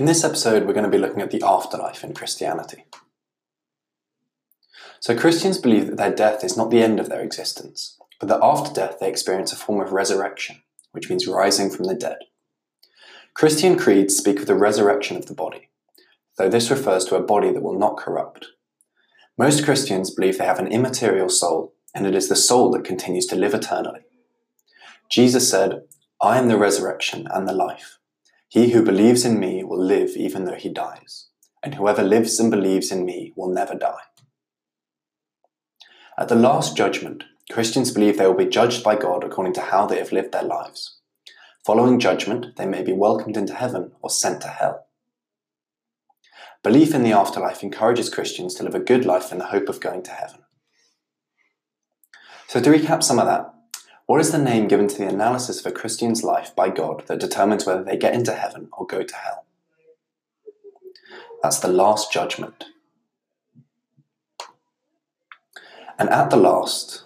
In this episode, we're going to be looking at the afterlife in Christianity. So, Christians believe that their death is not the end of their existence, but that after death they experience a form of resurrection, which means rising from the dead. Christian creeds speak of the resurrection of the body, though this refers to a body that will not corrupt. Most Christians believe they have an immaterial soul, and it is the soul that continues to live eternally. Jesus said, I am the resurrection and the life. He who believes in me will live even though he dies, and whoever lives and believes in me will never die. At the last judgment, Christians believe they will be judged by God according to how they have lived their lives. Following judgment, they may be welcomed into heaven or sent to hell. Belief in the afterlife encourages Christians to live a good life in the hope of going to heaven. So, to recap some of that, what is the name given to the analysis of a Christian's life by God that determines whether they get into heaven or go to hell? That's the last judgment. And at the last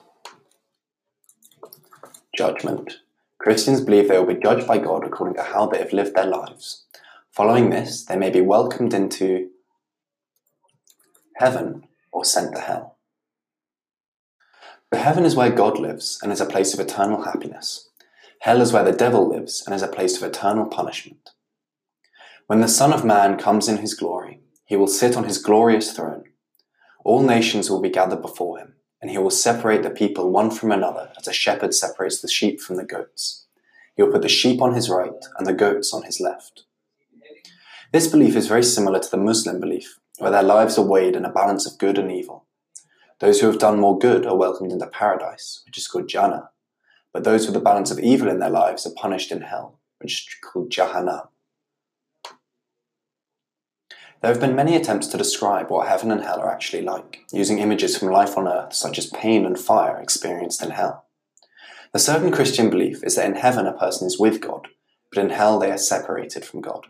judgment, Christians believe they will be judged by God according to how they have lived their lives. Following this, they may be welcomed into heaven or sent to hell. Heaven is where God lives and is a place of eternal happiness. Hell is where the devil lives and is a place of eternal punishment. When the Son of Man comes in his glory, he will sit on his glorious throne. All nations will be gathered before him and he will separate the people one from another as a shepherd separates the sheep from the goats. He will put the sheep on his right and the goats on his left. This belief is very similar to the Muslim belief, where their lives are weighed in a balance of good and evil. Those who have done more good are welcomed into paradise, which is called Jannah, but those with a balance of evil in their lives are punished in hell, which is called Jahannam. There have been many attempts to describe what heaven and hell are actually like, using images from life on earth, such as pain and fire experienced in hell. The certain Christian belief is that in heaven a person is with God, but in hell they are separated from God.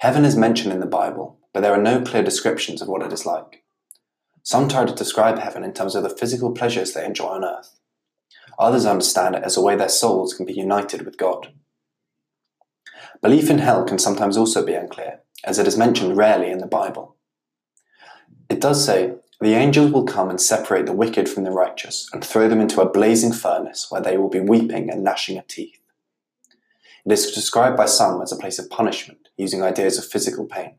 Heaven is mentioned in the Bible, but there are no clear descriptions of what it is like. Some try to describe heaven in terms of the physical pleasures they enjoy on earth. Others understand it as a way their souls can be united with God. Belief in hell can sometimes also be unclear, as it is mentioned rarely in the Bible. It does say, The angels will come and separate the wicked from the righteous and throw them into a blazing furnace where they will be weeping and gnashing of teeth. It is described by some as a place of punishment, using ideas of physical pain.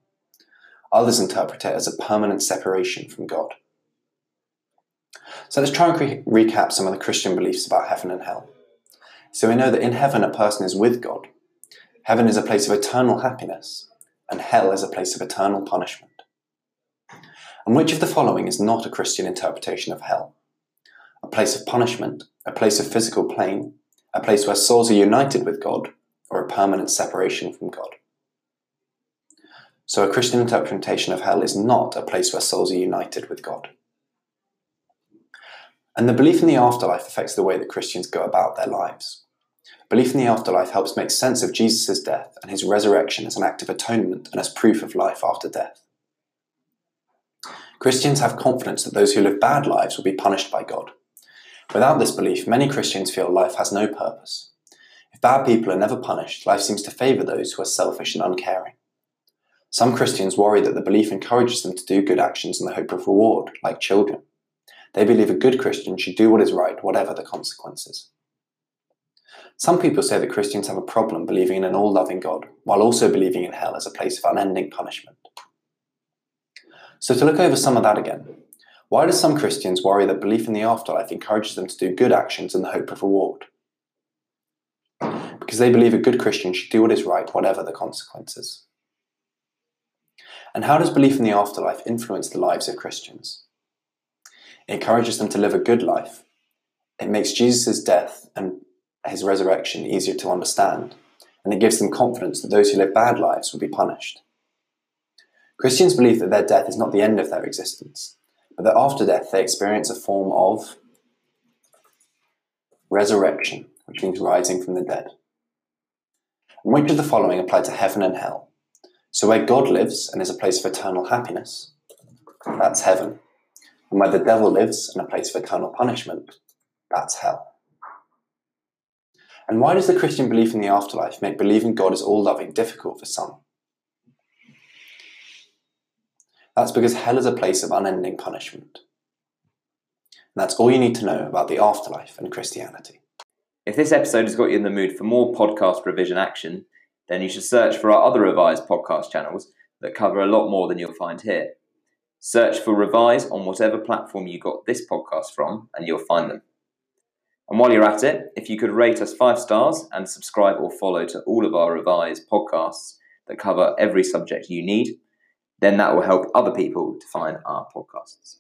Others interpret it as a permanent separation from God. So let's try and re- recap some of the Christian beliefs about heaven and hell. So we know that in heaven a person is with God. Heaven is a place of eternal happiness, and hell is a place of eternal punishment. And which of the following is not a Christian interpretation of hell? A place of punishment, a place of physical pain, a place where souls are united with God, or a permanent separation from God. So a Christian interpretation of hell is not a place where souls are united with God. And the belief in the afterlife affects the way that Christians go about their lives. Belief in the afterlife helps make sense of Jesus' death and his resurrection as an act of atonement and as proof of life after death. Christians have confidence that those who live bad lives will be punished by God. Without this belief, many Christians feel life has no purpose. If bad people are never punished, life seems to favour those who are selfish and uncaring. Some Christians worry that the belief encourages them to do good actions in the hope of reward, like children. They believe a good Christian should do what is right, whatever the consequences. Some people say that Christians have a problem believing in an all loving God, while also believing in hell as a place of unending punishment. So, to look over some of that again, why do some Christians worry that belief in the afterlife encourages them to do good actions in the hope of reward? Because they believe a good Christian should do what is right, whatever the consequences. And how does belief in the afterlife influence the lives of Christians? It encourages them to live a good life. It makes Jesus' death and his resurrection easier to understand, and it gives them confidence that those who live bad lives will be punished. Christians believe that their death is not the end of their existence, but that after death they experience a form of resurrection, which means rising from the dead. And which of the following apply to heaven and hell? So where God lives and is a place of eternal happiness, that's heaven. And where the devil lives and a place of eternal punishment, that's hell. And why does the Christian belief in the afterlife make believing God is all loving difficult for some? That's because hell is a place of unending punishment. And that's all you need to know about the afterlife and Christianity. If this episode has got you in the mood for more podcast revision action, then you should search for our other revised podcast channels that cover a lot more than you'll find here. Search for Revise on whatever platform you got this podcast from, and you'll find them. And while you're at it, if you could rate us five stars and subscribe or follow to all of our Revise podcasts that cover every subject you need, then that will help other people to find our podcasts.